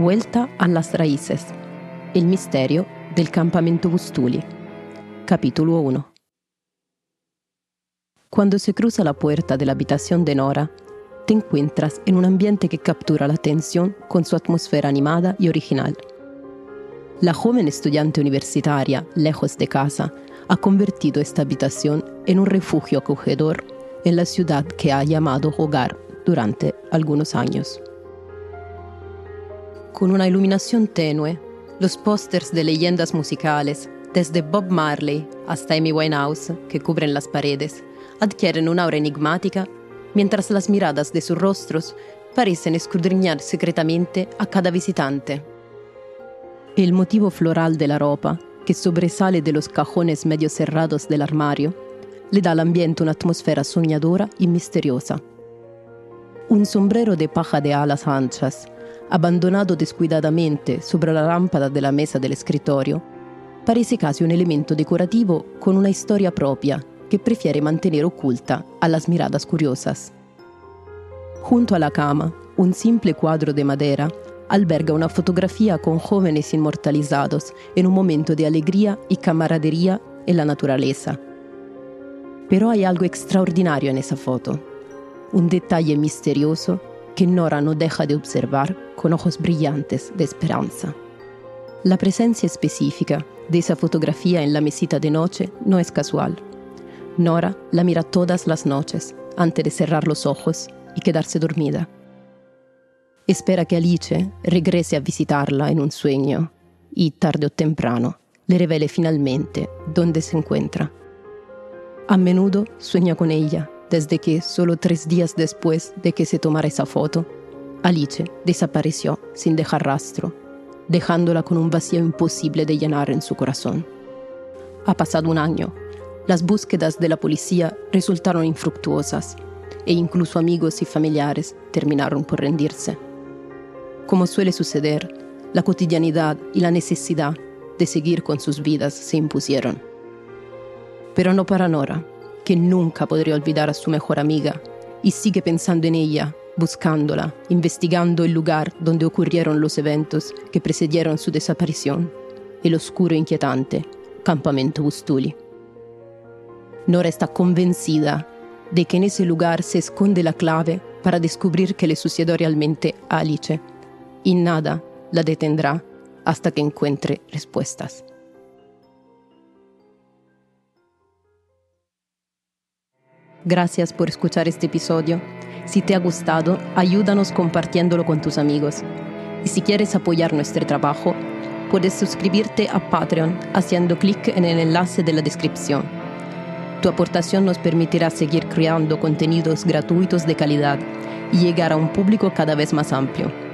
Vuelta a las raíces. El misterio del campamento Bustuli. Capítulo 1. Cuando se cruza la puerta de la habitación de Nora, te encuentras en un ambiente que captura la atención con su atmósfera animada y original. La joven estudiante universitaria, lejos de casa, ha convertido esta habitación en un refugio acogedor en la ciudad que ha llamado hogar durante algunos años. Con una iluminación tenue, los pósters de leyendas musicales, desde Bob Marley hasta Amy Winehouse, que cubren las paredes, adquieren una aura enigmática, mientras las miradas de sus rostros parecen escudriñar secretamente a cada visitante. El motivo floral de la ropa, que sobresale de los cajones medio cerrados del armario, le da al ambiente una atmósfera soñadora y misteriosa. Un sombrero de paja de alas anchas, abandonado descuidadamente sobre la lámpara de la mesa del escritorio, parece casi un elemento decorativo con una historia propia que prefiere mantener oculta a las miradas curiosas. Junto a la cama, un simple cuadro de madera alberga una fotografía con jóvenes inmortalizados en un momento de alegría y camaradería en la naturaleza. Pero hay algo extraordinario en esa foto, un detalle misterioso que Nora no deja de observar con ojos brillantes de esperanza. La presencia específica de esa fotografía en la mesita de noche no es casual. Nora la mira todas las noches antes de cerrar los ojos y quedarse dormida. Espera que Alice regrese a visitarla en un sueño y tarde o temprano le revele finalmente dónde se encuentra. A menudo sueña con ella desde que, solo tres días después de que se tomara esa foto, Alice desapareció sin dejar rastro, dejándola con un vacío imposible de llenar en su corazón. Ha pasado un año. Las búsquedas de la policía resultaron infructuosas e incluso amigos y familiares terminaron por rendirse. Como suele suceder, la cotidianidad y la necesidad de seguir con sus vidas se impusieron. Pero no para Nora, que nunca podría olvidar a su mejor amiga y sigue pensando en ella, buscándola, investigando el lugar donde ocurrieron los eventos que precedieron su desaparición, el oscuro e inquietante campamento Bustuli. Nora está convencida de que en ese lugar se esconde la clave para descubrir qué le sucedió realmente a Alice, y nada la detendrá hasta que encuentre respuestas. Gracias por escuchar este episodio. Si te ha gustado, ayúdanos compartiéndolo con tus amigos. Y si quieres apoyar nuestro trabajo, puedes suscribirte a Patreon haciendo clic en el enlace de la descripción. Tu aportación nos permitirá seguir creando contenidos gratuitos de calidad y llegar a un público cada vez más amplio.